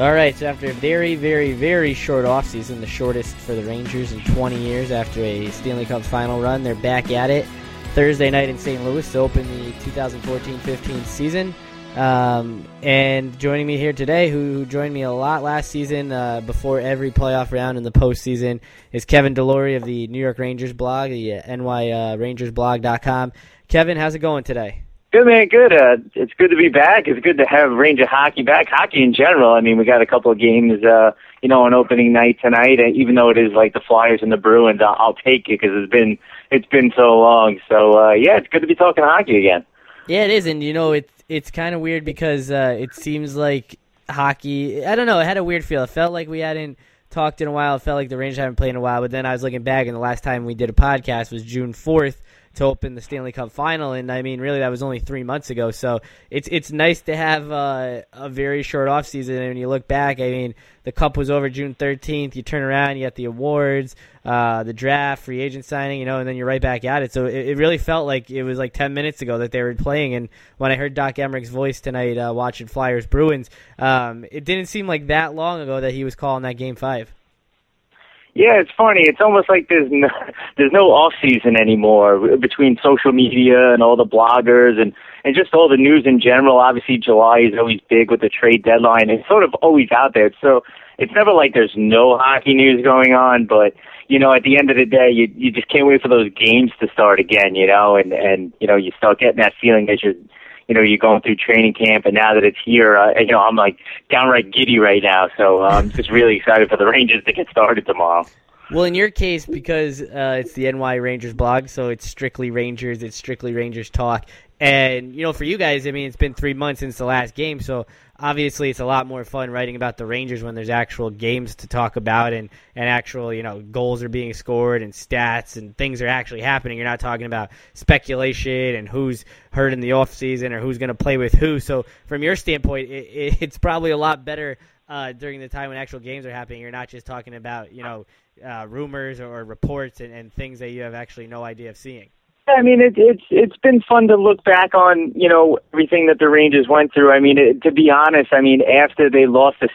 All right, so after a very, very, very short offseason, the shortest for the Rangers in 20 years after a Stanley Cup final run, they're back at it Thursday night in St. Louis to open the 2014-15 season. Um, and joining me here today, who, joined me a lot last season uh, before every playoff round in the postseason, is Kevin Delory of the New York Rangers blog, the uh, nyrangersblog.com. Kevin, how's it going today? Good man, good. Uh, it's good to be back. It's good to have Ranger hockey back. Hockey in general. I mean, we got a couple of games, uh, you know, on opening night tonight. And even though it is like the Flyers and the Bruins, I'll, I'll take it because it's been it's been so long. So uh, yeah, it's good to be talking hockey again. Yeah, it is, and you know, it's it's kind of weird because uh, it seems like hockey. I don't know. It had a weird feel. It felt like we hadn't talked in a while. It felt like the Rangers haven't played in a while. But then I was looking back, and the last time we did a podcast was June fourth to open the Stanley Cup final, and I mean, really, that was only three months ago. So it's it's nice to have uh, a very short off season. And when you look back, I mean, the Cup was over June 13th. You turn around, you got the awards, uh, the draft, free agent signing, you know, and then you're right back at it. So it, it, really felt like it was like 10 minutes ago that they were playing. And when I heard Doc Emrick's voice tonight uh, watching Flyers Bruins, um, it didn't seem like that long ago that he was calling that game five. Yeah, it's funny. It's almost like there's no, there's no off season anymore between social media and all the bloggers and and just all the news in general. Obviously, July is always big with the trade deadline. It's sort of always out there. So it's never like there's no hockey news going on. But you know, at the end of the day, you you just can't wait for those games to start again. You know, and and you know, you start getting that feeling as you're you know, you're going through training camp, and now that it's here, uh, you know, I'm like downright giddy right now. So uh, I'm just really excited for the Rangers to get started tomorrow. Well, in your case, because uh, it's the NY Rangers blog, so it's strictly Rangers, it's strictly Rangers talk. And, you know, for you guys, I mean, it's been three months since the last game, so obviously it's a lot more fun writing about the Rangers when there's actual games to talk about and, and actual, you know, goals are being scored and stats and things are actually happening. You're not talking about speculation and who's hurt in the offseason or who's going to play with who. So from your standpoint, it, it's probably a lot better uh, during the time when actual games are happening. You're not just talking about, you know, uh, rumors or reports and, and things that you have actually no idea of seeing. I mean, it, it's it's been fun to look back on, you know, everything that the Rangers went through. I mean, it, to be honest, I mean, after they lost, this,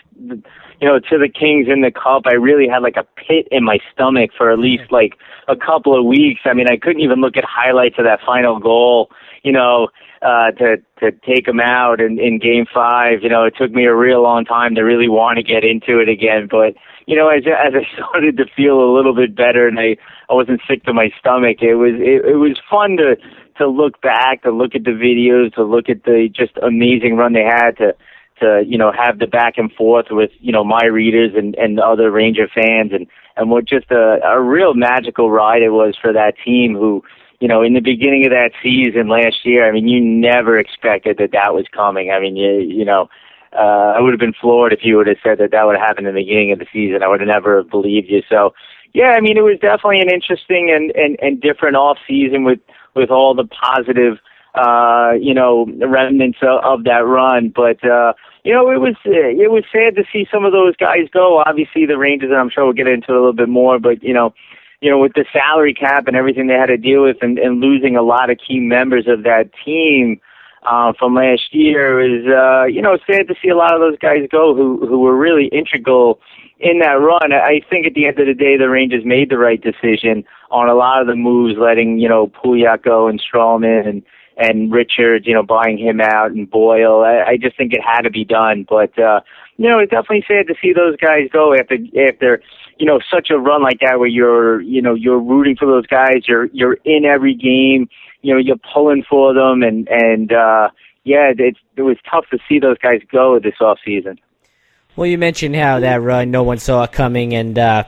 you know, to the Kings in the Cup, I really had like a pit in my stomach for at least like a couple of weeks. I mean, I couldn't even look at highlights of that final goal, you know, uh, to to take them out in, in Game Five. You know, it took me a real long time to really want to get into it again, but you know, as as I started to feel a little bit better and I I wasn't sick to my stomach, it was it, it was fun to to look back, to look at the videos, to look at the just amazing run they had to to you know have the back and forth with you know my readers and and other Ranger fans and and what just a a real magical ride it was for that team who you know in the beginning of that season last year I mean you never expected that that was coming I mean you you know uh, I would have been floored if you would have said that that would happen in the beginning of the season. I would have never believed you. So, yeah, I mean, it was definitely an interesting and, and, and different off season with, with all the positive, uh, you know, remnants of, of that run. But, uh, you know, it was, it was sad to see some of those guys go. Obviously the Rangers, and I'm sure we'll get into it a little bit more, but, you know, you know, with the salary cap and everything they had to deal with and, and losing a lot of key members of that team, uh, from last year is uh, you know sad to see a lot of those guys go who who were really integral in that run. I think at the end of the day, the Rangers made the right decision on a lot of the moves, letting you know Pouliot go and Stralman and and Richards, you know, buying him out and Boyle. I, I just think it had to be done, but. uh you know, it's definitely sad to see those guys go after after you know such a run like that, where you're you know you're rooting for those guys, you're you're in every game, you know you're pulling for them, and and uh, yeah, it, it was tough to see those guys go this off season. Well, you mentioned how that run no one saw it coming, and uh,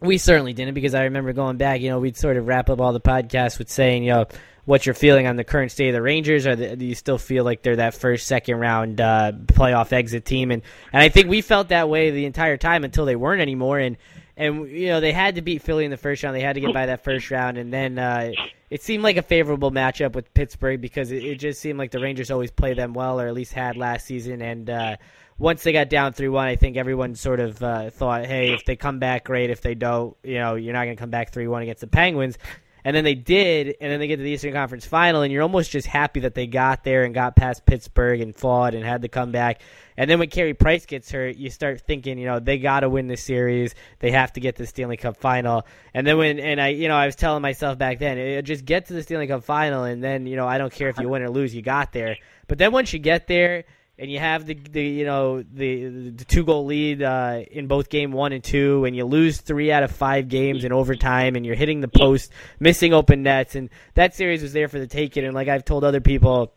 we certainly didn't because I remember going back. You know, we'd sort of wrap up all the podcasts with saying, you know, what you're feeling on the current state of the Rangers, or do you still feel like they're that first, second round uh, playoff exit team? And and I think we felt that way the entire time until they weren't anymore. And and you know they had to beat Philly in the first round. They had to get by that first round, and then uh, it seemed like a favorable matchup with Pittsburgh because it, it, just seemed like the Rangers always play them well, or at least had last season. And uh, once they got down three one, I think everyone sort of uh, thought, hey, if they come back, great. If they don't, you know, you're not going to come back three one against the Penguins. and then they did, and then they get to the Eastern Conference Final, and you're almost just happy that they got there and got past Pittsburgh and fought and had to come back. And then when Carey Price gets hurt, you start thinking, you know, they got to win this series. They have to get to the Stanley Cup final. And then when, and I, you know, I was telling myself back then, just get to the Stanley Cup final, and then, you know, I don't care if you win or lose, you got there. But then once you get there, and you have the, the you know the the two goal lead uh, in both game one and two, and you lose three out of five games in overtime, and you're hitting the post, missing open nets, and that series was there for the taking. And like I've told other people,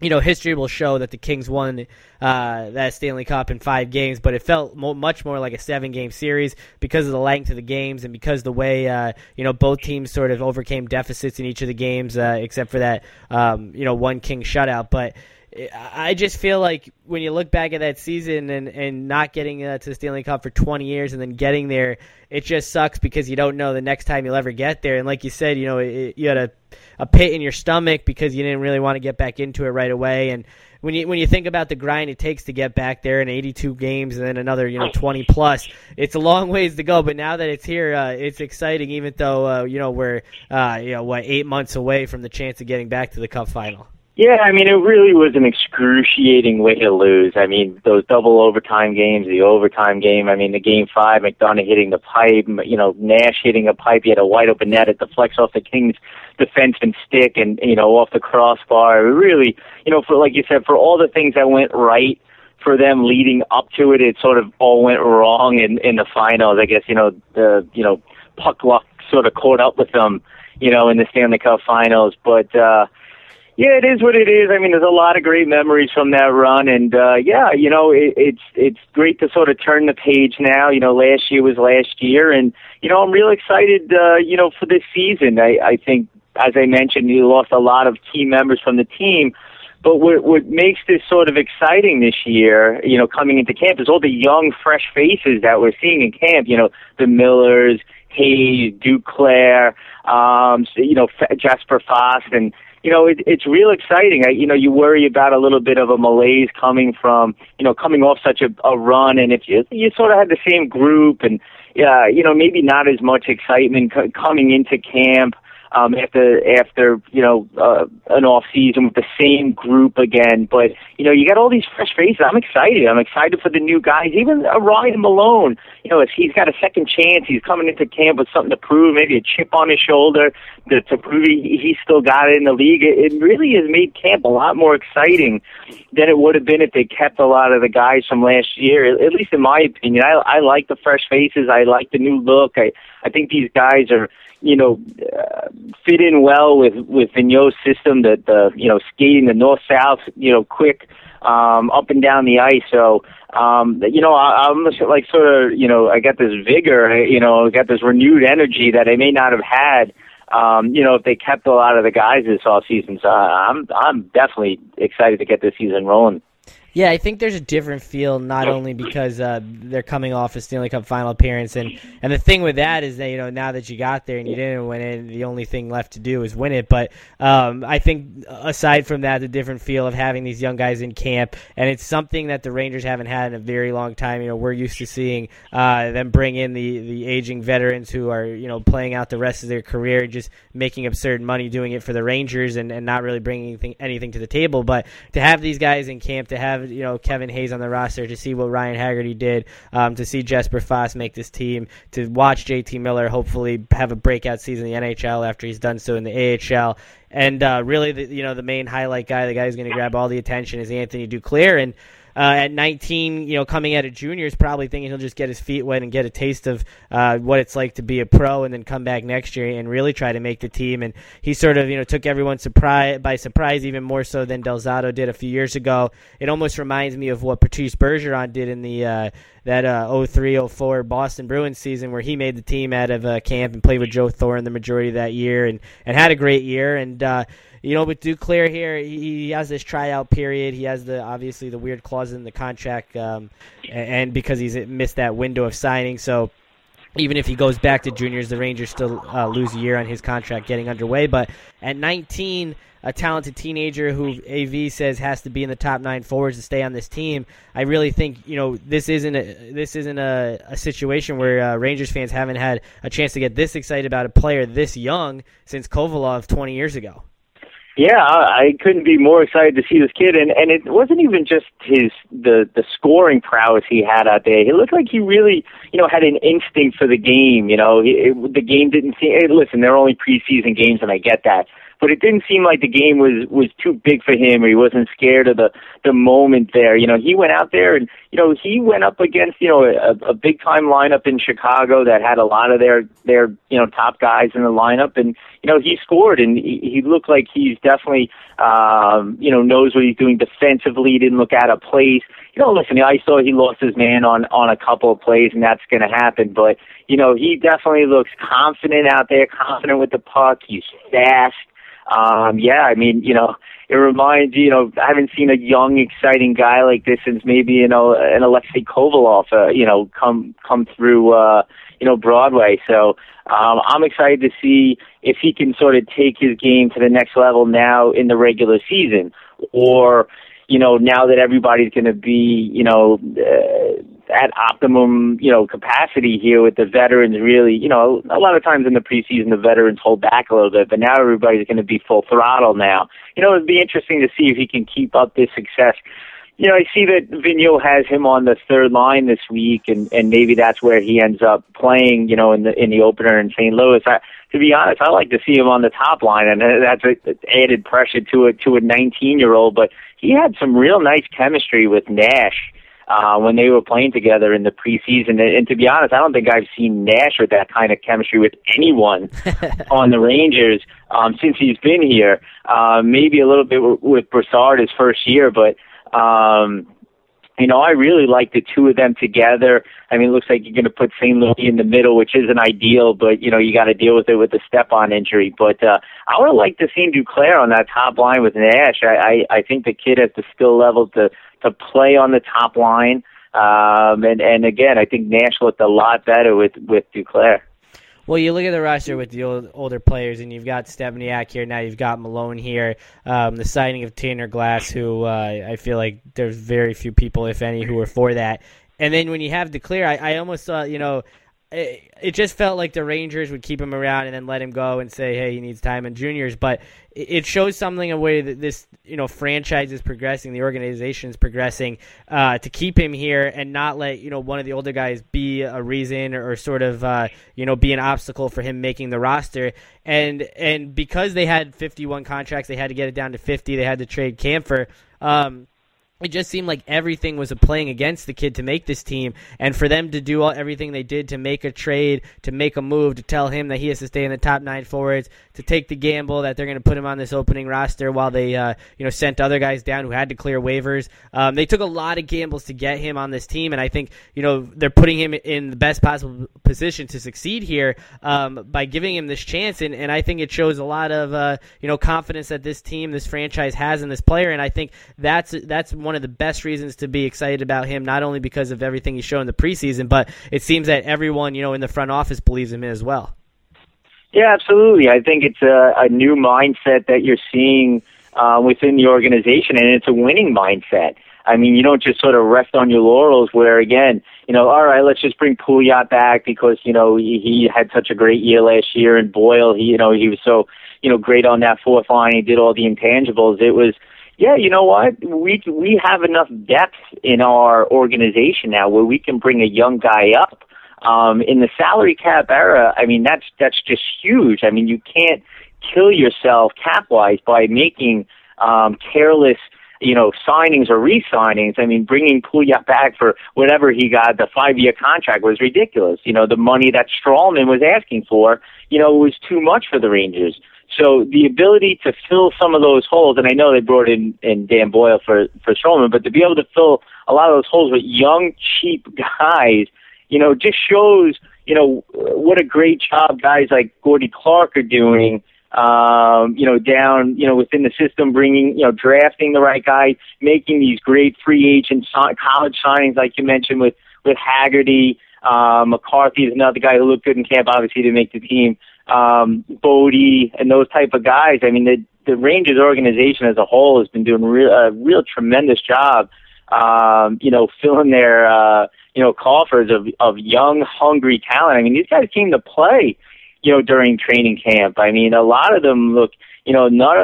you know, history will show that the Kings won uh, that Stanley Cup in five games, but it felt mo- much more like a seven-game series because of the length of the games and because the way uh, you know both teams sort of overcame deficits in each of the games, uh, except for that um, you know one King shutout. But I just feel like when you look back at that season and, and not getting uh, to the Stanley Cup for 20 years and then getting there, it just sucks because you don't know the next time you'll ever get there. And like you said, you know, it, you had a, a pit in your stomach because you didn't really want to get back into it right away. And when you when you think about the grind it takes to get back there in 82 games and then another you know 20 plus, it's a long ways to go. But now that it's here, uh, it's exciting. Even though uh, you know we're uh, you know what eight months away from the chance of getting back to the Cup final. Yeah, I mean, it really was an excruciating way to lose. I mean, those double overtime games, the overtime game. I mean, the game five, McDonagh hitting the pipe, you know, Nash hitting a pipe. He had a wide open net at the flex off the Kings defenseman stick and, you know, off the crossbar. Really, you know, for, like you said, for all the things that went right for them leading up to it, it sort of all went wrong in, in the finals. I guess, you know, the, you know, puck luck sort of caught up with them, you know, in the Stanley Cup finals. But, uh, yeah, it is what it is. I mean, there's a lot of great memories from that run, and uh, yeah, you know, it, it's it's great to sort of turn the page now. You know, last year was last year, and you know, I'm real excited. Uh, you know, for this season, I, I think, as I mentioned, you lost a lot of key members from the team. But what, what makes this sort of exciting this year, you know, coming into camp is all the young, fresh faces that we're seeing in camp. You know, the Millers, Hayes, Duclair, um, you know, Jesper Fast, and you know, it, it's real exciting. I, you know, you worry about a little bit of a malaise coming from, you know, coming off such a, a run, and if you you sort of had the same group, and yeah, you know, maybe not as much excitement c- coming into camp um, after after you know uh, an off season with the same group again. But you know, you got all these fresh faces. I'm excited. I'm excited for the new guys. Even uh, Ryan Malone. You know, if he's got a second chance. He's coming into camp with something to prove. Maybe a chip on his shoulder to, to prove he, he still got it in the league. It, it really has made camp a lot more exciting than it would have been if they kept a lot of the guys from last year. At least in my opinion, I, I like the fresh faces. I like the new look. I I think these guys are you know, uh, fit in well with with Vigneault's system. That the you know skating the north south, you know, quick um, up and down the ice. So um, you know, I, I'm like sort of you know, I got this vigor, you know, I got this renewed energy that I may not have had. Um, you know, if they kept a lot of the guys this off season, so I'm I'm definitely excited to get this season rolling. Yeah, I think there's a different feel not only because uh, they're coming off a Stanley Cup final appearance, and and the thing with that is that you know now that you got there and you didn't win it, the only thing left to do is win it. But um, I think aside from that, the different feel of having these young guys in camp, and it's something that the Rangers haven't had in a very long time. You know, we're used to seeing uh, them bring in the the aging veterans who are you know playing out the rest of their career, just making absurd money doing it for the Rangers, and, and not really bringing anything anything to the table. But to have these guys in camp, to have you know Kevin Hayes on the roster, to see what Ryan Haggerty did, um, to see Jesper Fast make this team, to watch JT Miller hopefully have a breakout season in the NHL after he's done so in the AHL. And uh, really, the, you know, the main highlight guy, the guy who's going to grab all the attention is Anthony Duclair. And uh, at 19, you know, coming out of juniors, probably thinking he'll just get his feet wet and get a taste of uh, what it's like to be a pro, and then come back next year and really try to make the team. And he sort of, you know, took everyone surprise by surprise, even more so than Del Zotto did a few years ago. It almost reminds me of what Patrice Bergeron did in the uh, that uh, 03-04 Boston Bruins season, where he made the team out of uh, camp and played with Joe Thornton the majority of that year, and and had a great year. And uh, you know, with Duclair here, he, has this tryout period. He has the obviously the weird clause in the contract, um, and because he's missed that window of signing, so even if he goes back to juniors, the Rangers still uh, lose a year on his contract getting underway. But at 19, a talented teenager who AV says has to be in the top nine forwards to stay on this team. I really think you know this isn't a, this isn't a, a situation where uh, Rangers fans haven't had a chance to get this excited about a player this young since Kovalev 20 years ago. Yeah, I couldn't be more excited to see this kid, and and it wasn't even just his the the scoring prowess he had out there. He looked like he really, you know, had an instinct for the game. You know, he, it, the game didn't seem. Hey, listen, they're only preseason games, and I get that but it didn't seem like the game was was too big for him or he wasn't scared of the the moment there. You know he went out there and you know he went up against you know a, a big time lineup in Chicago that had a lot of their their you know top guys in the lineup. And you know he scored and he, he looked like he's definitely um you know knows what he's doing defensively. Didn't look out of place. You know listen I saw he lost his man on on a couple of plays and that's going to happen. But you know he definitely looks confident out there confident with the puck. He's fast um, yeah, I mean, you know, it reminds you know I haven't seen a young, exciting guy like this since maybe you know an Alexei Kovalev, uh, you know, come come through uh, you know Broadway. So um, I'm excited to see if he can sort of take his game to the next level now in the regular season, or you know now that everybody's going to be you know. Uh, at optimum, you know, capacity here with the veterans really, you know, a lot of times in the preseason the veterans hold back a little bit, but now everybody's going to be full throttle now. You know, it'd be interesting to see if he can keep up this success. You know, I see that Vigneault has him on the third line this week, and and maybe that's where he ends up playing. You know, in the in the opener in St. Louis. I, to be honest, I like to see him on the top line, and that's a, added pressure to a to a 19 year old. But he had some real nice chemistry with Nash uh, when they were playing together in the preseason. And, and to be honest, I don't think I've seen Nash with that kind of chemistry with anyone on the Rangers um, since he's been here. Uh, maybe a little bit w- with Brassard his first year, but um, you know, I really like the two of them together. I mean, it looks like you're going to put St. Louis in the middle, which isn't ideal, but you know, you got to deal with it with the Stepan injury. But uh, I would have liked to see Duclair on that top line with Nash. I, I I think the kid has the skill level to to play on the top line. Um, and and again, I think Nash looked a lot better with with Duclair. Well, you look at the roster with the old, older players, and you've got Stempniak here. Now you've got Malone here. Um, the signing of Tanner Glass, who uh, I feel like there's very few people, if any, who are for that. And then when you have Duclair, I, I almost thought, you know, it, it just felt like the Rangers would keep him around and then let him go and say, "Hey, he needs time in juniors." But it shows something a way that this you know franchise is progressing, the organization is progressing uh, to keep him here and not let you know one of the older guys be a reason or, sort of uh, you know be an obstacle for him making the roster. And and because they had 51 contracts, they had to get it down to 50. They had to trade Kampfer. Um, it just seemed like everything was playing against the kid to make this team, and for them to do all, everything they did to make a trade, to make a move, to tell him that he has to stay in the top nine forwards, to take the gamble that they're going to put him on this opening roster while they, uh, you know, sent other guys down who had to clear waivers. Um, they took a lot of gambles to get him on this team, and I think you know they're putting him in the best possible position to succeed here um, by giving him this chance, and, and I think it shows a lot of uh, you know confidence that this team, this franchise has in this player, and I think that's that's one of the best reasons to be excited about him, not only because of everything he's shown in the preseason, but it seems that everyone you know in the front office believes in him as well. Yeah, absolutely. I think it's a, a new mindset that you're seeing uh, within the organization, and it's a winning mindset. I mean, you don't just sort of rest on your laurels where, again, you know, all right, let's just bring Pouliot back because, you know, he, he had such a great year last year and Boyle, he, you know, he was so, you know, great on that fourth line. He did all the intangibles. It was, yeah, you know what? We, we have enough depth in our organization now where we can bring a young guy up um, in the salary cap era, I mean, that's that's just huge. I mean, you can't kill yourself cap wise by making um, careless, you know, signings or re-signings. I mean, bringing Pouliot back for whatever he got, the five-year contract was ridiculous. You know, the money that Stralman was asking for, you know, was too much for the Rangers. So the ability to fill some of those holes, and I know they brought in, in Dan Boyle for for Stralman, but to be able to fill a lot of those holes with young, cheap guys you know, just shows, you know, what a great job guys like Gordie Clark are doing, um, you know, down, you know, within the system, bringing, you know, drafting the right guy, making these great free agent college signings, like you mentioned with, with Haggerty, Uh, McCarthy is another guy who looked good in camp, obviously to make the team. Um, Bodie and those type of guys. I mean, the the Rangers organization as a whole has been doing real, a real tremendous job. Um, you know, filling their uh, you know coffers of of young, hungry talent. I mean, these guys came to play. You know, during training camp. I mean, a lot of them look. You know, not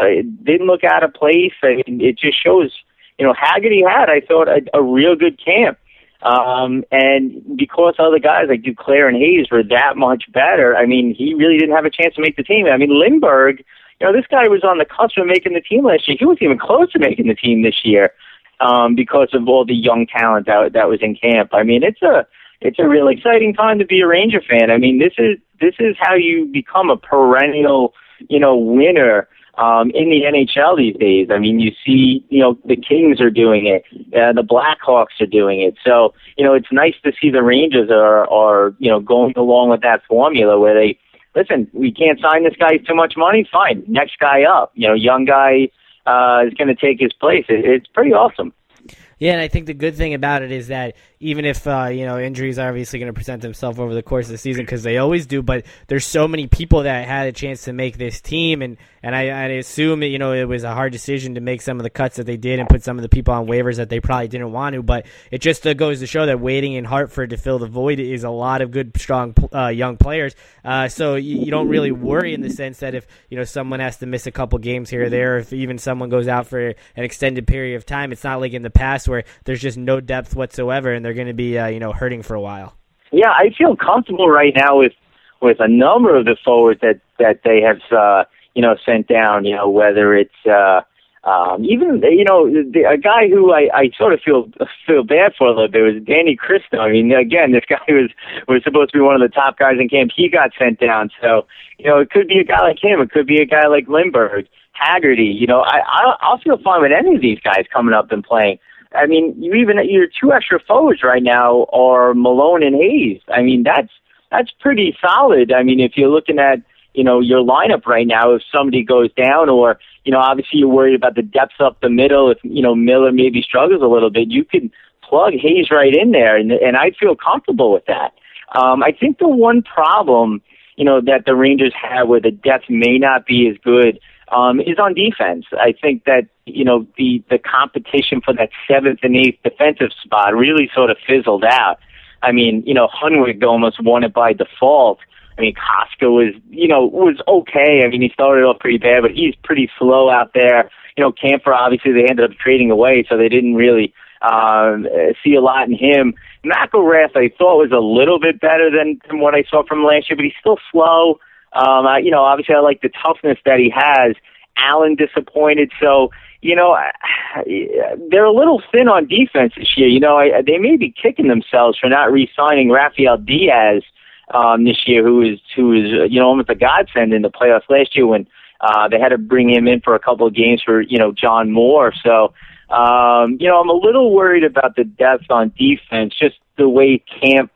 didn't look out of place. I mean, it just shows. You know, Haggerty had, I thought, a, a real good camp. Um, and because other guys like Duclair and Hayes were that much better, I mean, he really didn't have a chance to make the team. I mean, Lindberg, you know, this guy was on the cusp of making the team last year. He wasn't even close to making the team this year um, because of all the young talent that that was in camp. I mean, it's a it's a real exciting time to be a Ranger fan. I mean, this is this is how you become a perennial, you know, winner um, in the NHL these days. I mean, you see, you know, the Kings are doing it, uh, the Blackhawks are doing it. So, you know, it's nice to see the Rangers are, are, you know, going along with that formula where they, listen, we can't sign this guy too much money. Fine, next guy up. You know, young guy uh, is going to take his place. It, it's pretty awesome. Yeah, and I think the good thing about it is that even if uh, you know injuries are obviously going to present themselves over the course of the season because they always do, but there's so many people that had a chance to make this team, and and I, I assume you know it was a hard decision to make some of the cuts that they did and put some of the people on waivers that they probably didn't want to, but it just uh, goes to show that waiting in Hartford to fill the void is a lot of good, strong uh, young players. Uh, so you, you, don't really worry in the sense that if you know someone has to miss a couple games here or there, if even someone goes out for an extended period of time, it's not like in the past where there's just no depth whatsoever and they're going to be uh, you know hurting for a while. Yeah, I feel comfortable right now with with a number of the forwards that that they have uh, you know sent down. You know whether it's uh, um, even you know the, a guy who I, I sort of feel feel bad for a little bit was Danny Kristo. I mean, again, this guy was was supposed to be one of the top guys in camp. He got sent down, so you know it could be a guy like him. It could be a guy like Lindberg, Haggerty. You know, I I I'll feel fine with any of these guys coming up and playing. I mean, you even your two extra forwards right now are Malone and Hayes. I mean, that's that's pretty solid. I mean, if you're looking at you know your lineup right now, if somebody goes down, or you know, obviously you're worried about the depth up the middle. If you know Miller maybe struggles a little bit, you could plug Hayes right in there, and and I feel comfortable with that. Um, I think the one problem, you know, that the Rangers have where the depth may not be as good um, is on defense. I think that you know the the competition for that seventh and eighth defensive spot really sort of fizzled out. I mean, you know, Hunwick almost won it by default. I mean, Kostka was, you know, was okay. I mean, he started off pretty bad, but he's pretty slow out there. You know, Kampfer obviously they ended up trading away, so they didn't really um, see a lot in him. McIlrath I thought was a little bit better than, than what I saw from last year, but he's still slow. Um, I, you know, obviously I like the toughness that he has. Allen disappointed, so you know they're a little thin on defense this year. You know, I, they may be kicking themselves for not re-signing Raphael Diaz um, this year, who is who is you know almost a godsend in the playoffs last year when uh, they had to bring him in for a couple of games for you know John Moore. So um, you know I'm a little worried about the depth on defense, just the way camp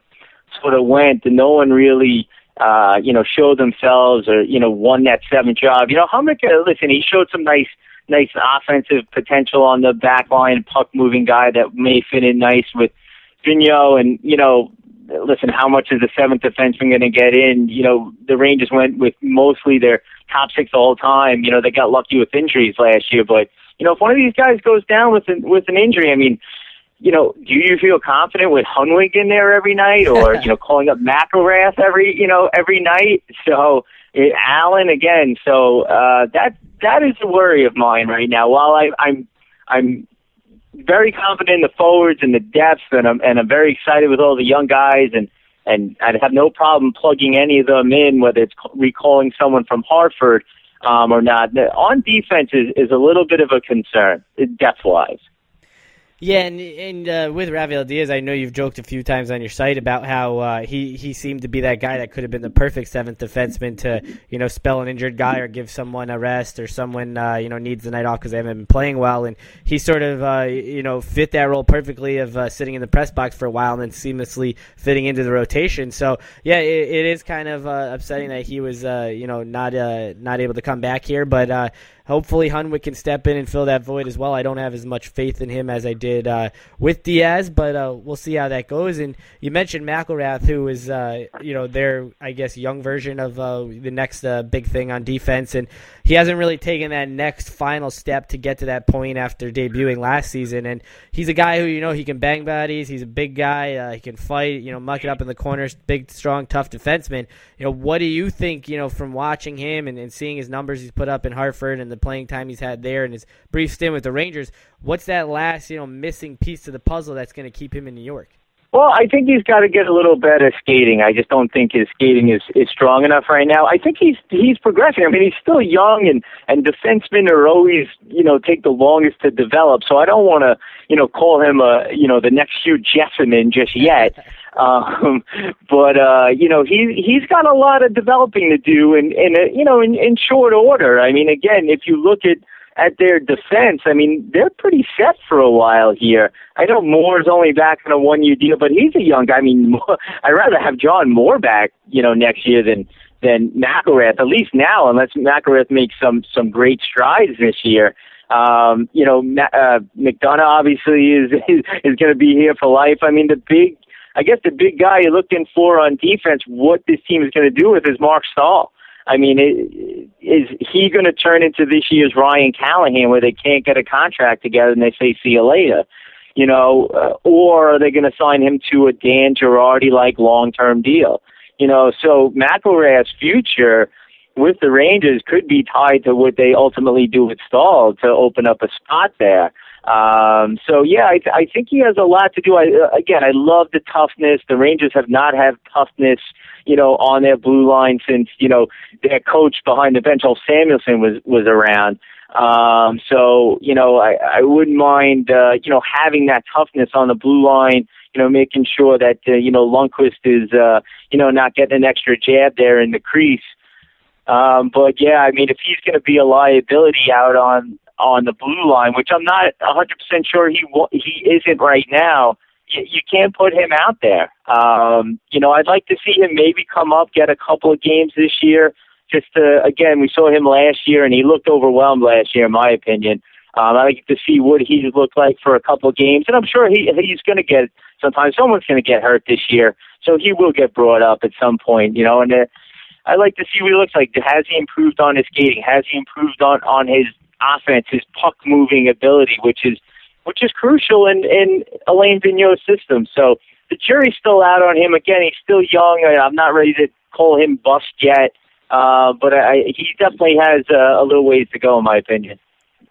sort of went, and no one really uh, you know, show themselves or, you know, won that seventh job. You know, Hunwick, uh, listen, he showed some nice, nice offensive potential on the back line, puck moving guy that may fit in nice with Vigneault and, you know, listen, how much is the seventh defenseman going to get in? You know, the Rangers went with mostly their top six whole time. You know, they got lucky with injuries last year, but you know, if one of these guys goes down with an, with an injury, I mean, you know, do you feel confident with Hunwick in there every night, or you know, calling up McIlrath every you know every night? So it, Allen again. So uh, that that is a worry of mine right now. While I, I'm I'm very confident in the forwards and the depth, and I'm and I'm very excited with all the young guys, and and I'd have no problem plugging any of them in, whether it's recalling someone from Hartford um, or not. On defense is is a little bit of a concern, depth wise. Yeah, and and uh, with Raphael Diaz, I know you've joked a few times on your site about how uh, he he seemed to be that guy that could have been the perfect seventh defenseman to you know spell an injured guy or give someone a rest or someone uh, you know needs the night off because they haven't been playing well, and he sort of uh, you know fit that role perfectly of uh, sitting in the press box for a while and then seamlessly fitting into the rotation. So yeah, it, it is kind of uh, upsetting that he was you know not not able to come back here, but hopefully Hunwick can step in and fill that void as well. I don't have as much faith in him as I did uh, with Diaz, but uh, we'll see how that goes. And you mentioned McIlrath, who is uh, you know their I guess young version of uh, the next uh, big thing on defense, and he hasn't really taken that next final step to get to that point after debuting last season. And he's a guy who you know he can bang bodies. He's a big guy. Uh, he can fight. You know, muck it up in the corners. Big, strong, tough defenseman. You know, what do you think? You know, from watching him and, and seeing his numbers he's put up in Hartford and the playing time he's had there and his brief stint with the Rangers, what's that last you know missing piece to the puzzle that's going to keep him in New York? Well, I think he's got to get a little better skating. I just don't think his skating is is strong enough right now. I think he's he's progressing. I mean, he's still young, and and defensemen are always you know take the longest to develop. So I don't want to you know call him a you know the next Hugh Jessiman just yet. Um, but uh, you know he he's got a lot of developing to do, in in a, you know in, in short order. I mean, again, if you look at at their defense, I mean, they're pretty set for a while here. I know Moore's only back on a one-year deal, but he's a young guy. I mean, I'd rather have John Moore back, you know, next year than than McIlrath. At least now, unless McIlrath makes some some great strides this year. Um, you know, uh, McDonagh obviously is is, is going to be here for life. I mean, the big, I guess the big guy you're looking for on defense, what this team is going to do with is Mark Staal. I mean, is he going to turn into this year's Ryan Callahan, where they can't get a contract together and they say, "See you later," you know, uh, or are they going to sign him to a Dan Girardi like long-term deal? You know, so McIlrath's future with the Rangers could be tied to what they ultimately do with Staal to open up a spot there. Um, so yeah, I, I think he has a lot to do. I, again, I love the toughness. The Rangers have not had toughness you know, on their blue line since, you know, their coach behind the bench, Ulf Samuelsson, was, was around. Um, so, you know, I, I wouldn't mind, uh, you know, having that toughness on the blue line, you know, making sure that, uh, you know, Lundqvist is, uh, you know, not getting an extra jab there in the crease. Um, but yeah, I mean, if he's going to be a liability out on, on the blue line, which I'm not 100% sure he, he isn't right now, you, you can't put him out there. Um, you know, I'd like to see him maybe come up, get a couple of games this year. Just to, again, we saw him last year, and he looked overwhelmed last year, in my opinion. Um, I like to see what he looked like for a couple of games, and I'm sure he he's going to get. Sometimes someone's going to get hurt this year, so he will get brought up at some point, you know. And uh, I like to see what he looks like. Has he improved on his skating? Has he improved on on his offense, his puck moving ability, which is which is crucial in, in Alain Vigneault's system. So the jury's still out on him. Again, he's still young. I'm not ready to call him bust yet, uh, but I, he definitely has uh, a little ways to go, in my opinion.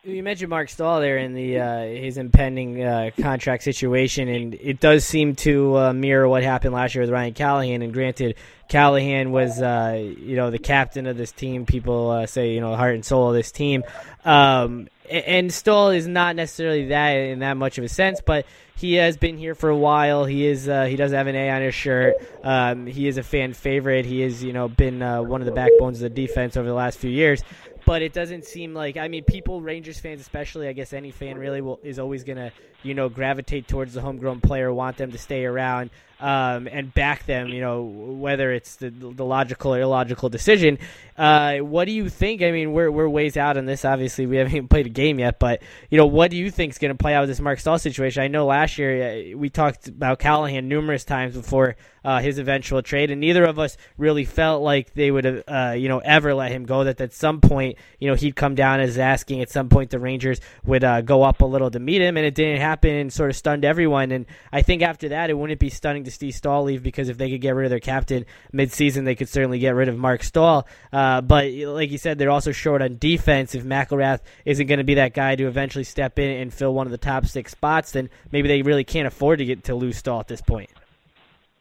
You mentioned Mark Staal there in the uh, his impending uh, contract situation, and it does seem to uh, mirror what happened last year with Ryan Callahan. And granted, Callahan was uh, you know the captain of this team. People uh, say you know the heart and soul of this team. Um, and Staal is not necessarily that in that much of a sense, but he has been here for a while. He is uh, he does have an A on his shirt. Um, he is a fan favorite. He has you know been uh, one of the backbones of the defense over the last few years. But it doesn't seem like I mean people Rangers fans especially I guess any fan really will, is always gonna you know gravitate towards the homegrown player, want them to stay around um, and back them. You know whether it's the, the logical or illogical decision. Uh, what do you think? I mean, we're we're ways out on this. Obviously, we haven't even played a game yet, but you know, what do you think is going to play out with this Mark Staal situation? I know last year uh, we talked about Callahan numerous times before uh, his eventual trade, and neither of us really felt like they would have, uh, you know, ever let him go. That at some point, you know, he'd come down as asking. At some point, the Rangers would uh, go up a little to meet him, and it didn't happen, and sort of stunned everyone. And I think after that, it wouldn't be stunning to see Staal leave because if they could get rid of their captain mid-season, they could certainly get rid of Mark Staal. Uh, but like you said, they're also short on defense. If McIlrath isn't going to be that guy to eventually step in and fill one of the top six spots, then maybe they really can't afford to get to lose Staal at this point.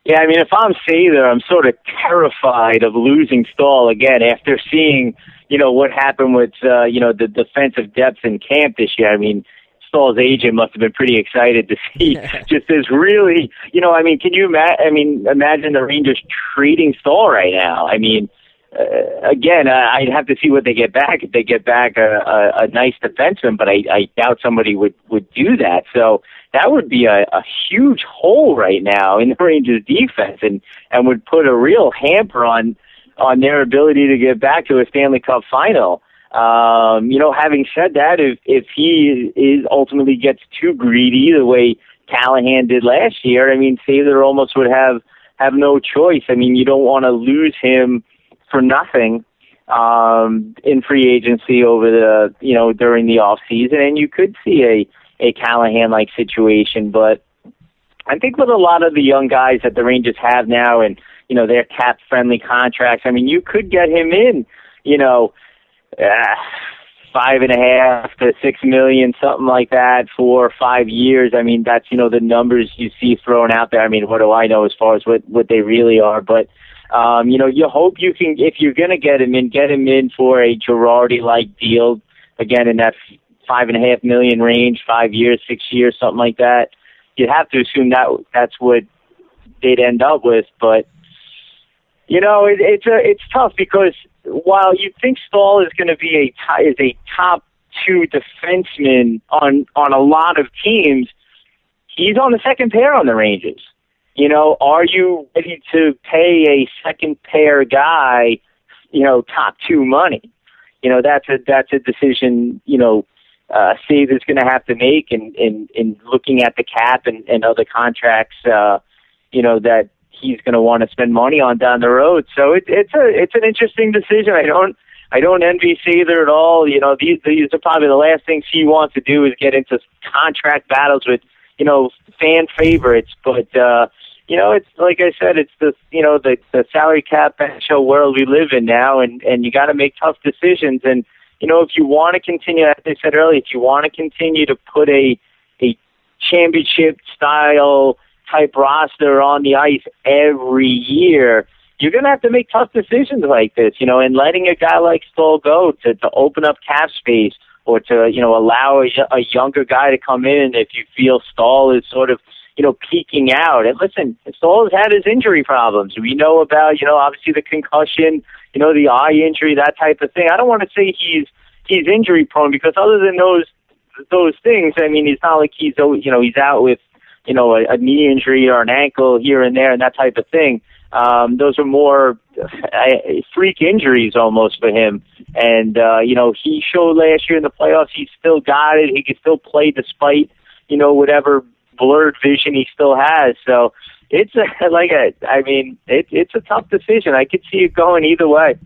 Yeah, I mean, if I'm Sather, I'm sort of terrified of losing Staal again after seeing, you know, what happened with, uh, you know, the defensive depth in camp this year. I mean, Staal's agent must have been pretty excited to see just this really, you know, I mean, can you imagine? I mean, imagine the Rangers trading Staal right now. I mean, uh, again, uh, I'd have to see what they get back. If they get back a, a, a nice defenseman, but I, I doubt somebody would would do that. So that would be a, a huge hole right now in the Rangers' defense, and and would put a real hamper on on their ability to get back to a Stanley Cup final. Um, you know, having said that, if if he is ultimately gets too greedy the way Callahan did last year, I mean, Sather almost would have have no choice. I mean, you don't want to lose him for nothing um, in free agency over the you know during the off season, and you could see a a Callahan like situation. But I think with a lot of the young guys that the Rangers have now, and you know their cap friendly contracts, I mean, you could get him in, you know. Uh, five and a half to six million, something like that, for five years. I mean, that's you know the numbers you see thrown out there. I mean, what do I know as far as what what they really are? But um, you know, you hope you can if you're going to get him in, get him in for a Girardi like deal again in that five and a half million range, five years, six years, something like that. You'd have to assume that that's what they'd end up with, but you know, it, it's a it's tough because while you think Staal is going to be a is a top two defenseman on on a lot of teams, he's on the second pair on the Rangers. You know, are you ready to pay a second pair guy, you know, top two money? You know, that's a that's a decision. You know, uh, Save is going to have to make in in in looking at the cap and and other contracts. Uh, you know that he's going to want to spend money on down the road. So it, it's a it's an interesting decision. I don't I don't envy Sather at all. You know, these these are probably the last things he wants to do is get into contract battles with you know fan favorites. But uh, you know, it's like I said, it's the you know the the salary cap show world we live in now, and and you got to make tough decisions. And you know, if you want to continue, as I said earlier, if you want to continue to put a a championship style type roster on the ice every year, you're going to have to make tough decisions like this, you know, and letting a guy like Staal go to, to open up cap space or to, you know, allow a, a younger guy to come in if you feel Staal is sort of, you know, peaking out. And listen, Staal has had his injury problems. We know about, you know, obviously the concussion, you know, the eye injury, that type of thing. I don't want to say he's, he's injury prone because other than those, those things, I mean, it's not like he's, you know, he's out with, you know, a, a knee injury or an ankle here and there and that type of thing. Um, those are more freak injuries almost for him. And, uh, you know, he showed last year in the playoffs he still got it. He could still play despite, you know, whatever blurred vision he still has. So it's a, like a, I mean, it, it's a tough decision. I could see it going either way.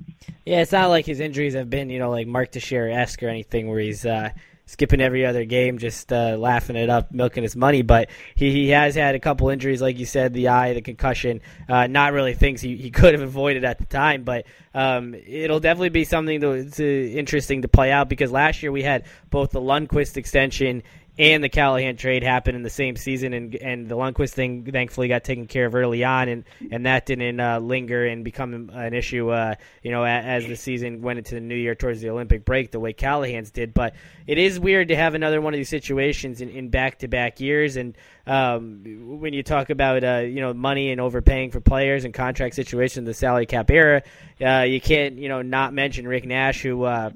Yeah, it's not like his injuries have been, you know, like Mark Teixeira esque or anything where he's, uh, skipping every other game, just uh, laughing it up, milking his money. But he, he has had a couple injuries, like you said, the eye, the concussion. Uh, not really things he, he could have avoided at the time, but um, it'll definitely be something to, to interesting to play out because last year we had both the Lundqvist extension and the Callahan trade happened in the same season, and and the Lundqvist thing thankfully got taken care of early on, and and that didn't uh, linger and become an issue, uh, you know, as, as the season went into the new year towards the Olympic break, the way Callahan's did. But it is weird to have another one of these situations in, in back-to-back years, and um, when you talk about uh, you know money and overpaying for players and contract situations, the salary cap era, uh, you can't you know not mention Rick Nash, who uh,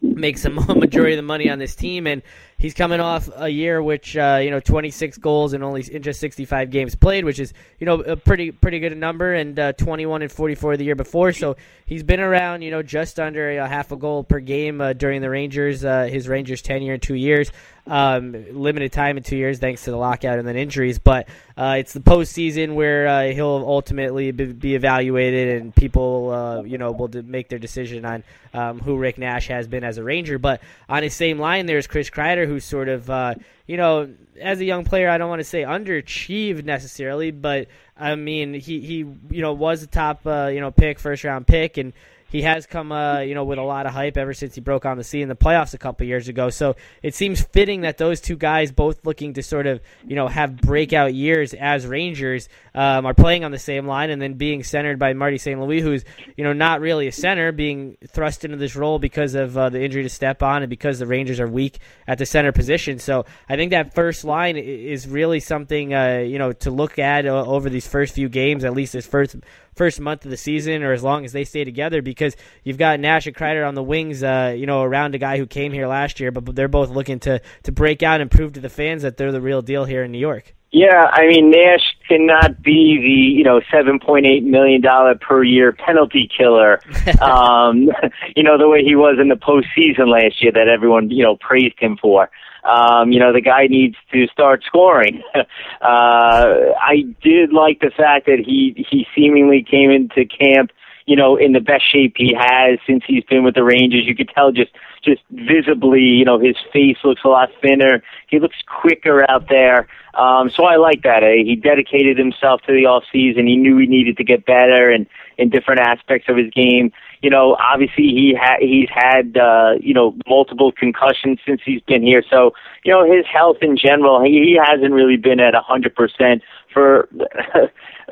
makes the majority of the money on this team, and he's coming off a year which uh, you know 26 goals and only in just 65 games played, which is you know a pretty pretty good number, and uh, 21 and 44 the year before. So he's been around you know just under a half a goal per game uh, during the Rangers uh, his Rangers tenure in two years. Um, limited time in two years thanks to the lockout and then injuries, but uh, it's the postseason where uh, he'll ultimately be, evaluated and people you know will make their decision on um, who Rick Nash has been as a Ranger. But on his same line, there's Chris Kreider who's sort of, uh, you know, as a young player, I don't want to say underachieved necessarily, but I mean, he, he you know, was a top, uh, you know, pick, first round pick, and he has come, uh, you know, with a lot of hype ever since he broke on the scene in the playoffs a couple years ago. So it seems fitting that those two guys, both looking to sort of, you know, have breakout years as Rangers, um, are playing on the same line, and then being centered by Marty St. Louis, who's, you know, not really a center, being thrust into this role because of uh, the injury to Stepan and because the Rangers are weak at the center position. So I think that first line is really something, uh, you know, to look at uh, over these first few games, at least this first first month of the season or as long as they stay together because you've got Nash and Kreider on the wings, uh, you know, around a guy who came here last year, but they're both looking to, to break out and prove to the fans that they're the real deal here in New York. Yeah, I mean Nash cannot be the you know seven point eight million dollar per year penalty killer. um, you know the way he was in the postseason last year that everyone you know praised him for. Um, you know the guy needs to start scoring. uh, I did like the fact that he he seemingly came into camp you know, in the best shape he has since he's been with the Rangers. You could tell just just visibly, you know, his face looks a lot thinner. He looks quicker out there. Um, so I like that. Eh? He dedicated himself to the off season. He knew he needed to get better and in different aspects of his game. You know, obviously he ha- he's had uh, you know multiple concussions since he's been here. So you know his health in general, he, he hasn't really been at a hundred percent for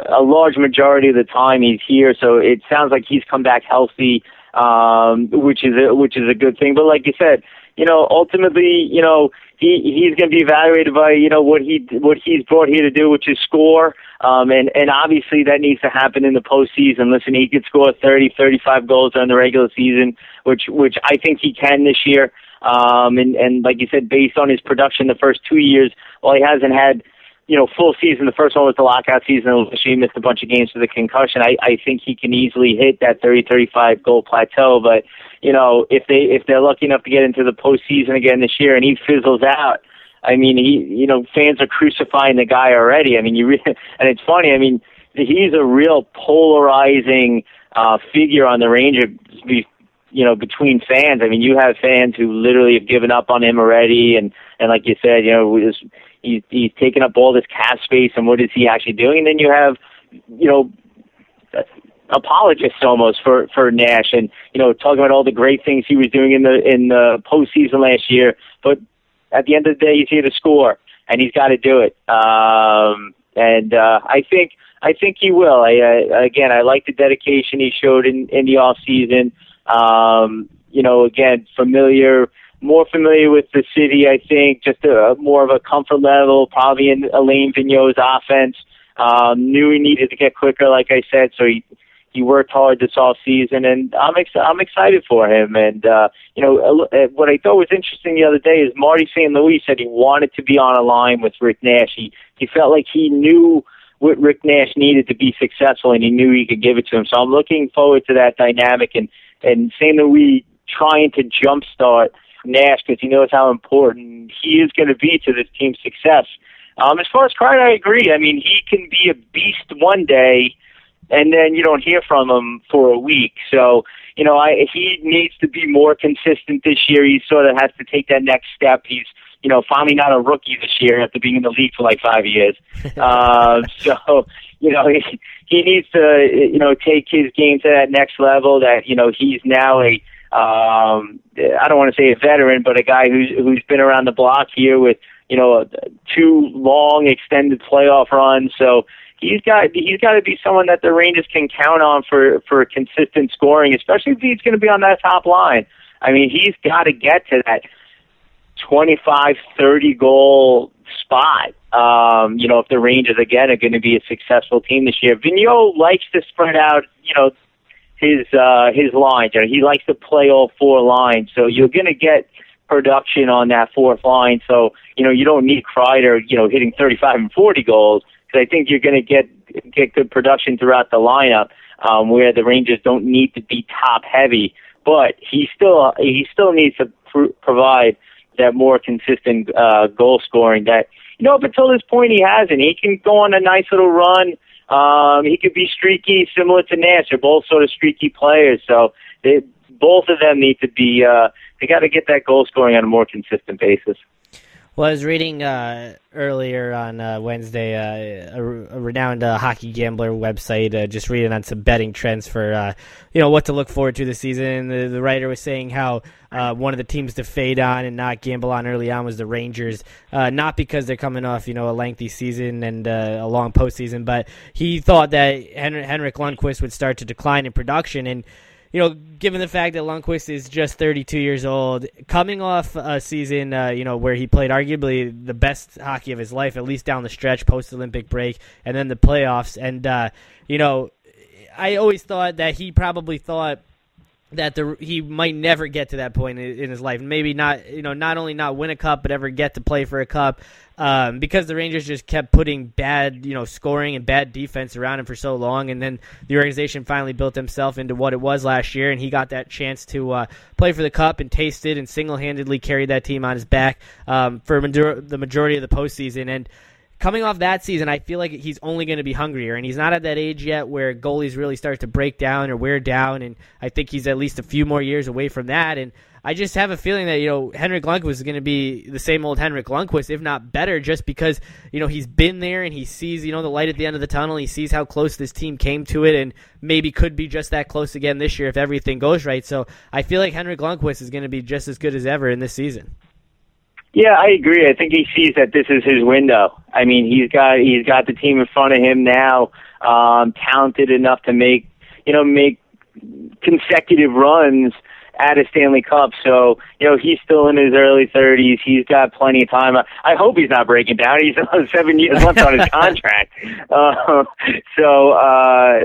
a large majority of the time he's here. So it sounds like he's come back healthy, um, which is a, which is a good thing. But like you said, you know, ultimately, you know, he he's going to be evaluated by you know what he what he's brought here to do, which is score. Um, and and obviously that needs to happen in the postseason. Listen, he could score 30, 35 goals during the regular season, which which I think he can this year. Um, and and like you said, based on his production the first two years, while he hasn't had you know, full season. The first one was the lockout season. He missed a bunch of games with a concussion. I, I think he can easily hit that 30, 35 goal plateau. But, you know, if they, if they're lucky enough to get into the postseason again this year and he fizzles out, I mean, he, you know, fans are crucifying the guy already. I mean, you, re- and it's funny. I mean, he's a real polarizing, uh, figure on the Rangers you know, between fans. I mean, you have fans who literally have given up on him already, and and like you said, you know, he's he's taken up all this cap space, and what is he actually doing? And then you have, you know, apologists almost for for Nash, and you know, talking about all the great things he was doing in the in the postseason last year. But at the end of the day, he's here to score, and he's got to do it. Um, and uh, I think I think he will. I, I again, I like the dedication he showed in in the off season. Um, you know, again, familiar more familiar with the city, I think, just a, more of a comfort level, probably in Alain Vigneault's offense. Um, knew he needed to get quicker, like I said, so he he worked hard this off season, and I'm ex- I'm excited for him. And uh, you know, uh, what I thought was interesting the other day is Marty St. Louis said he wanted to be on a line with Rick Nash. He he felt like he knew what Rick Nash needed to be successful, and he knew he could give it to him. So I'm looking forward to that dynamic and and St. Louis trying to jumpstart Nash because he knows how important he is going to be to this team's success. Um, as far as Kreider, I agree. I mean, he can be a beast one day, and then you don't hear from him for a week. So, you know, I, he needs to be more consistent this year. He sort of has to take that next step. He's, you know, finally not a rookie this year after being in the league for like five years. uh, so, you know, he, he needs to, you know, take his game to that next level. That you know, he's now a um, I don't want to say a veteran, but a guy who's who's been around the block here with you know two long extended playoff runs. So he's got he's got to be someone that the Rangers can count on for for consistent scoring, especially if he's going to be on that top line. I mean, he's got to get to that 25, 30 goal spot. Um, you know, if the Rangers again are going to be a successful team this year, Vigneault likes to spread out. You know, his uh, his lines. You know, he likes to play all four lines, so you're going to get production on that fourth line. So you know you don't need Kreider, you know, hitting 35 and 40 goals because I think you're going to get get good production throughout the lineup um, where the Rangers don't need to be top heavy, but he still he still needs to pr- provide that more consistent uh, goal scoring that you know up until this point he hasn't. He can go on a nice little run um, he could be streaky, similar to Nash. They're both sort of streaky players, so they, both of them need to be. Uh, they got to get that goal scoring on a more consistent basis. Well, I was reading uh, earlier on uh, Wednesday uh, a, a, renowned uh, hockey gambler website, uh, just reading on some betting trends for uh, you know what to look forward to this season. The, the writer was saying how one of the teams to fade on and not gamble on early on was the Rangers, not because they're coming off you know a lengthy season and a long postseason, but he thought that Henrik Lundqvist would start to decline in production and you know, given the fact that Lundqvist is just 32 years old, coming off a season, uh, you know, where he played arguably the best hockey of his life, at least down the stretch post Olympic break, and then the playoffs, and uh, you know, I always thought that he probably thought that the he might never get to that point in, in his life. Maybe not, you know, not only not win a cup, but ever get to play for a cup. Um, because the Rangers just kept putting bad, you know, scoring and bad defense around him for so long, and then the organization finally built himself into what it was last year, and he got that chance to uh, play for the Cup and taste it, and single-handedly carried that team on his back um, for the majority of the postseason, and coming off that season, I feel like he's only going to be hungrier, and he's not at that age yet where goalies really start to break down or wear down, and I think he's at least a few more years away from that, and I just have a feeling that you know Henrik Lundqvist is going to be the same old Henrik Lundqvist, if not better, just because you know he's been there and he sees you know the light at the end of the tunnel. He sees how close this team came to it, and maybe could be just that close again this year if everything goes right. So I feel like Henrik Lundqvist is going to be just as good as ever in this season. Yeah, I agree. I think he sees that this is his window. I mean, he's got he's got the team in front of him now, um, talented enough to make you know make consecutive runs at a Stanley Cup. So, you know, he's still in his early 30s. He's got plenty of time. I hope he's not breaking down. He's seven years left on his contract. Uh, so, uh,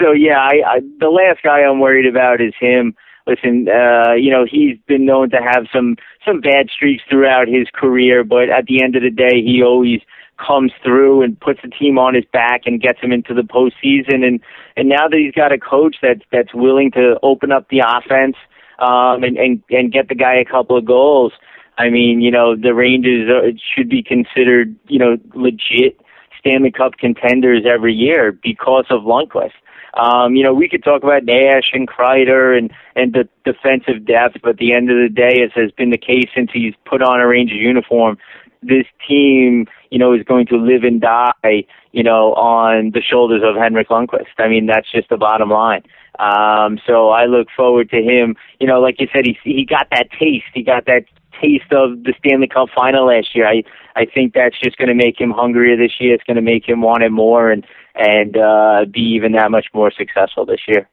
so yeah, I, I, the last guy I'm worried about is him. Listen, uh, you know, he's been known to have some, some bad streaks throughout his career, but at the end of the day, he always, comes through and puts the team on his back and gets him into the postseason. And and now that he's got a coach that's that's willing to open up the offense um, and, and and get the guy a couple of goals. I mean, you know, the Rangers are, should be considered, you know, legit Stanley Cup contenders every year because of Lundqvist. Um, you know, we could talk about Nash and Kreider and and the defensive depth, but at the end of the day, as has been the case since he's put on a Rangers uniform, this team, you know, is going to live and die, you know, on the shoulders of Henrik Lundqvist. I mean, that's just the bottom line. Um, so I look forward to him. You know, like you said, he he got that taste. He got that taste of the Stanley Cup final last year. I I think that's just going to make him hungrier this year. It's going to make him want it more and and uh, be even that much more successful this year.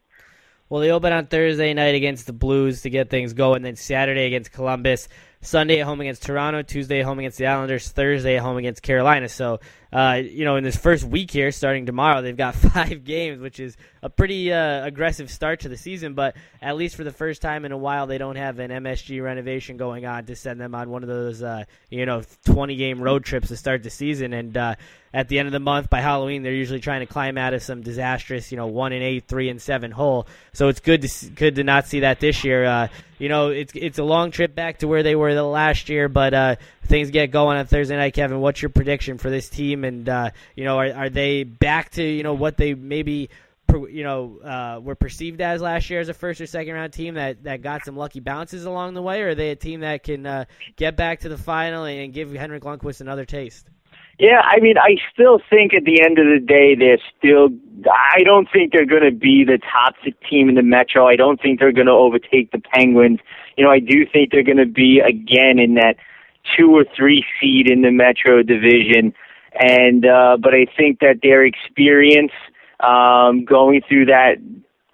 Well, they open on Thursday night against the Blues to get things going, then Saturday against Columbus. Sunday at home against Toronto, Tuesday at home against the Islanders, Thursday at home against Carolina. So, uh, you know, in this first week here, starting tomorrow, they've got five games, which is a pretty uh, aggressive start to the season. But at least for the first time in a while, they don't have an MSG renovation going on to send them on one of those, uh, you know, 20 game road trips to start the season. And uh, at the end of the month, by Halloween, they're usually trying to climb out of some disastrous, you know, one and eight, three and seven hole. So it's good to good to not see that this year. Uh, you know, it's it's a long trip back to where they were the last year, but things get going on Thursday night. Kevin, what's your prediction for this team? And uh, you know, are are they back to you know what they maybe you know uh, were perceived as last year as a first or second round team that, that got some lucky bounces along the way, or are they a team that can uh, get back to the final and give Henrik Lundqvist another taste? Yeah, I mean, I still think at the end of the day, they're still. I don't think they're going to be the top team in the Metro. I don't think they're going to overtake the Penguins. You know, I do think they're going to be again in that two or three seed in the Metro division, and uh, but I think that their experience um, going through that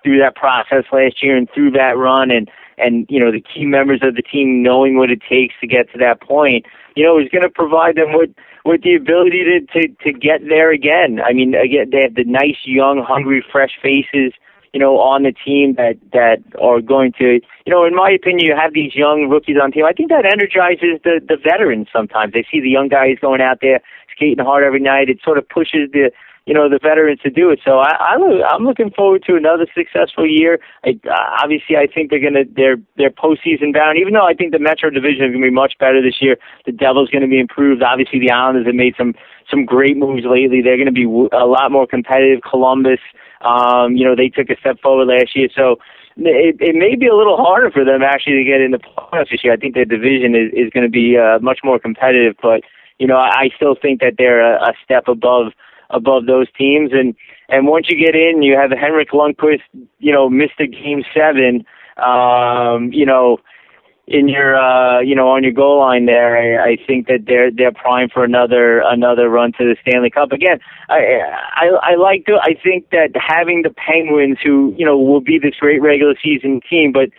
through that process last year and through that run and and you know the key members of the team knowing what it takes to get to that point, you know, is going to provide them with with the ability to, to, to get there again. I mean, again, they have the nice, young, hungry, fresh faces, you know, on the team that, that are going to, you know, in my opinion, you have these young rookies on team. I think that energizes the, the veterans sometimes. They see the young guys going out there skating hard every night. It sort of pushes the, you know the veterans to do it. So I, I'm I'm looking forward to another successful year. I, obviously, I think they're gonna they're they're postseason bound. Even though I think the Metro Division is gonna be much better this year, the Devils to be improved. Obviously, the Islanders have made some some great moves lately. They're to be a lot more competitive. Columbus, um, you know, they took a step forward last year, so. It, it may be a little harder for them actually to get in the playoffs this year. I think their division is, is going to be uh, much more competitive, but you know I, I still think that they're a, a step above above those teams. And and once you get in, you have Henrik Lundqvist, you know, missed a game seven, um, you know, in your uh, you know on your goal line there. I, I think that they're they're primed for another another run to the Stanley Cup. Again, I I, I like to. I think that having the Penguins, who you know will be this great regular season team, but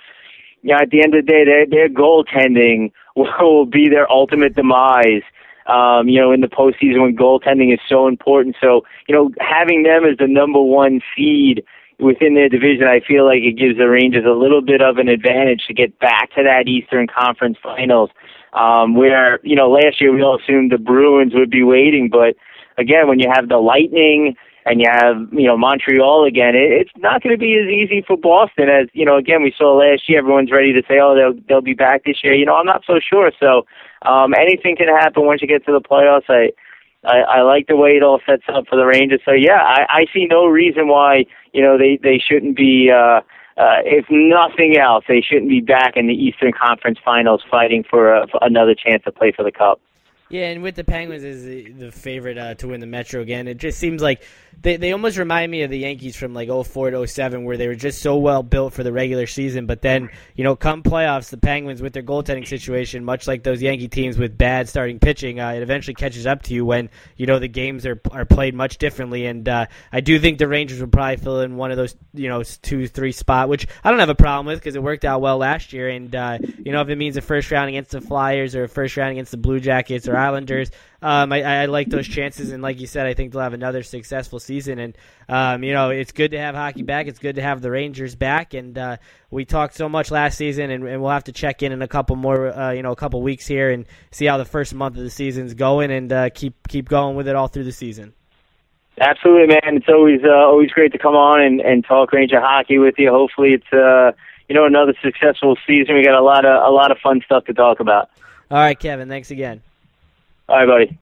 you know, at the end of the day, their their goaltending will be their ultimate demise um, you know, in the postseason when goaltending is so important. So, you know, having them as the number one seed within their division, I feel like it gives the Rangers a little bit of an advantage to get back to that Eastern Conference Finals. Um, where you know last year we all assumed the Bruins would be waiting, but again, when you have the Lightning and you have you know Montreal again, it, it's not going to be as easy for Boston as you know. Again, we saw last year. Everyone's ready to say, oh, they'll they'll be back this year. You know, I'm not so sure. So um, anything can happen once you get to the playoffs. I. I, I like the way it all sets up for the Rangers. So yeah, I, I see no reason why you know they they shouldn't be. Uh, uh, if nothing else, they shouldn't be back in the Eastern Conference Finals fighting for, a, for another chance to play for the Cup. Yeah, and with the Penguins as the, favorite uh, to win the Metro again, it just seems like they they almost remind me of the Yankees from like 04 to 07 where they were just so well built for the regular season, but then, you know, come playoffs, the Penguins with their goaltending situation, much like those Yankee teams with bad starting pitching, uh, it eventually catches up to you when, you know, the games are are played much differently. And uh, I do think the Rangers would probably fill in one of those, you know, two three spot, which I don't have a problem with because it worked out well last year. And uh, you know, if it means a first round against the Flyers or a first round against the Blue Jackets or Islanders. Um, I, I like those chances, and like you said, I think they'll have another successful season. And um, you know, it's good to have hockey back. It's good to have the Rangers back. And uh, we talked so much last season, and, and, we'll have to check in in a couple more, uh, you know, a couple weeks here and see how the first month of the season's going, and uh, keep keep going with it all through the season. Absolutely, man. It's always uh, always great to come on and, and talk Ranger hockey with you. Hopefully, it's uh, you know another successful season. We got a lot of a lot of fun stuff to talk about. All right, Kevin. Thanks again. Right, buddy.